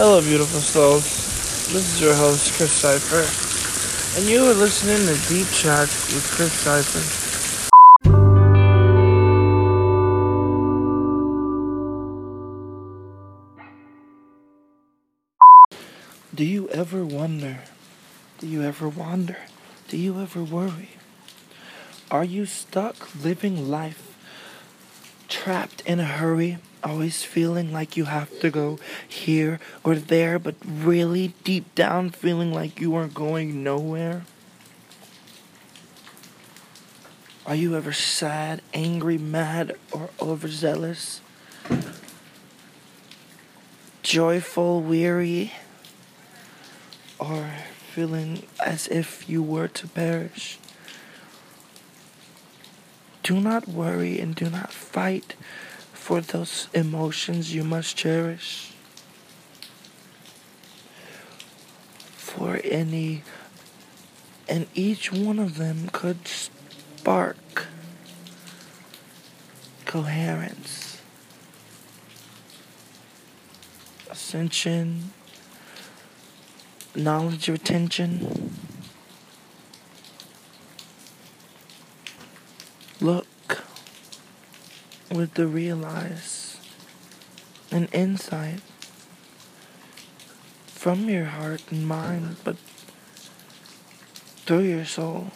Hello, beautiful souls. This is your host, Chris Cipher, and you are listening to Deep Shots with Chris Cipher. Do you ever wonder? Do you ever wonder? Do you ever worry? Are you stuck living life trapped in a hurry, always feeling like you have to go here or there, but really deep down feeling like you are going nowhere? Are you ever sad, angry, mad, or overzealous? Joyful, weary? or feeling as if you were to perish. Do not worry and do not fight for those emotions you must cherish. For any and each one of them could spark coherence, ascension, knowledge retention. Look with the realize and insight from your heart and mind, but through your soul.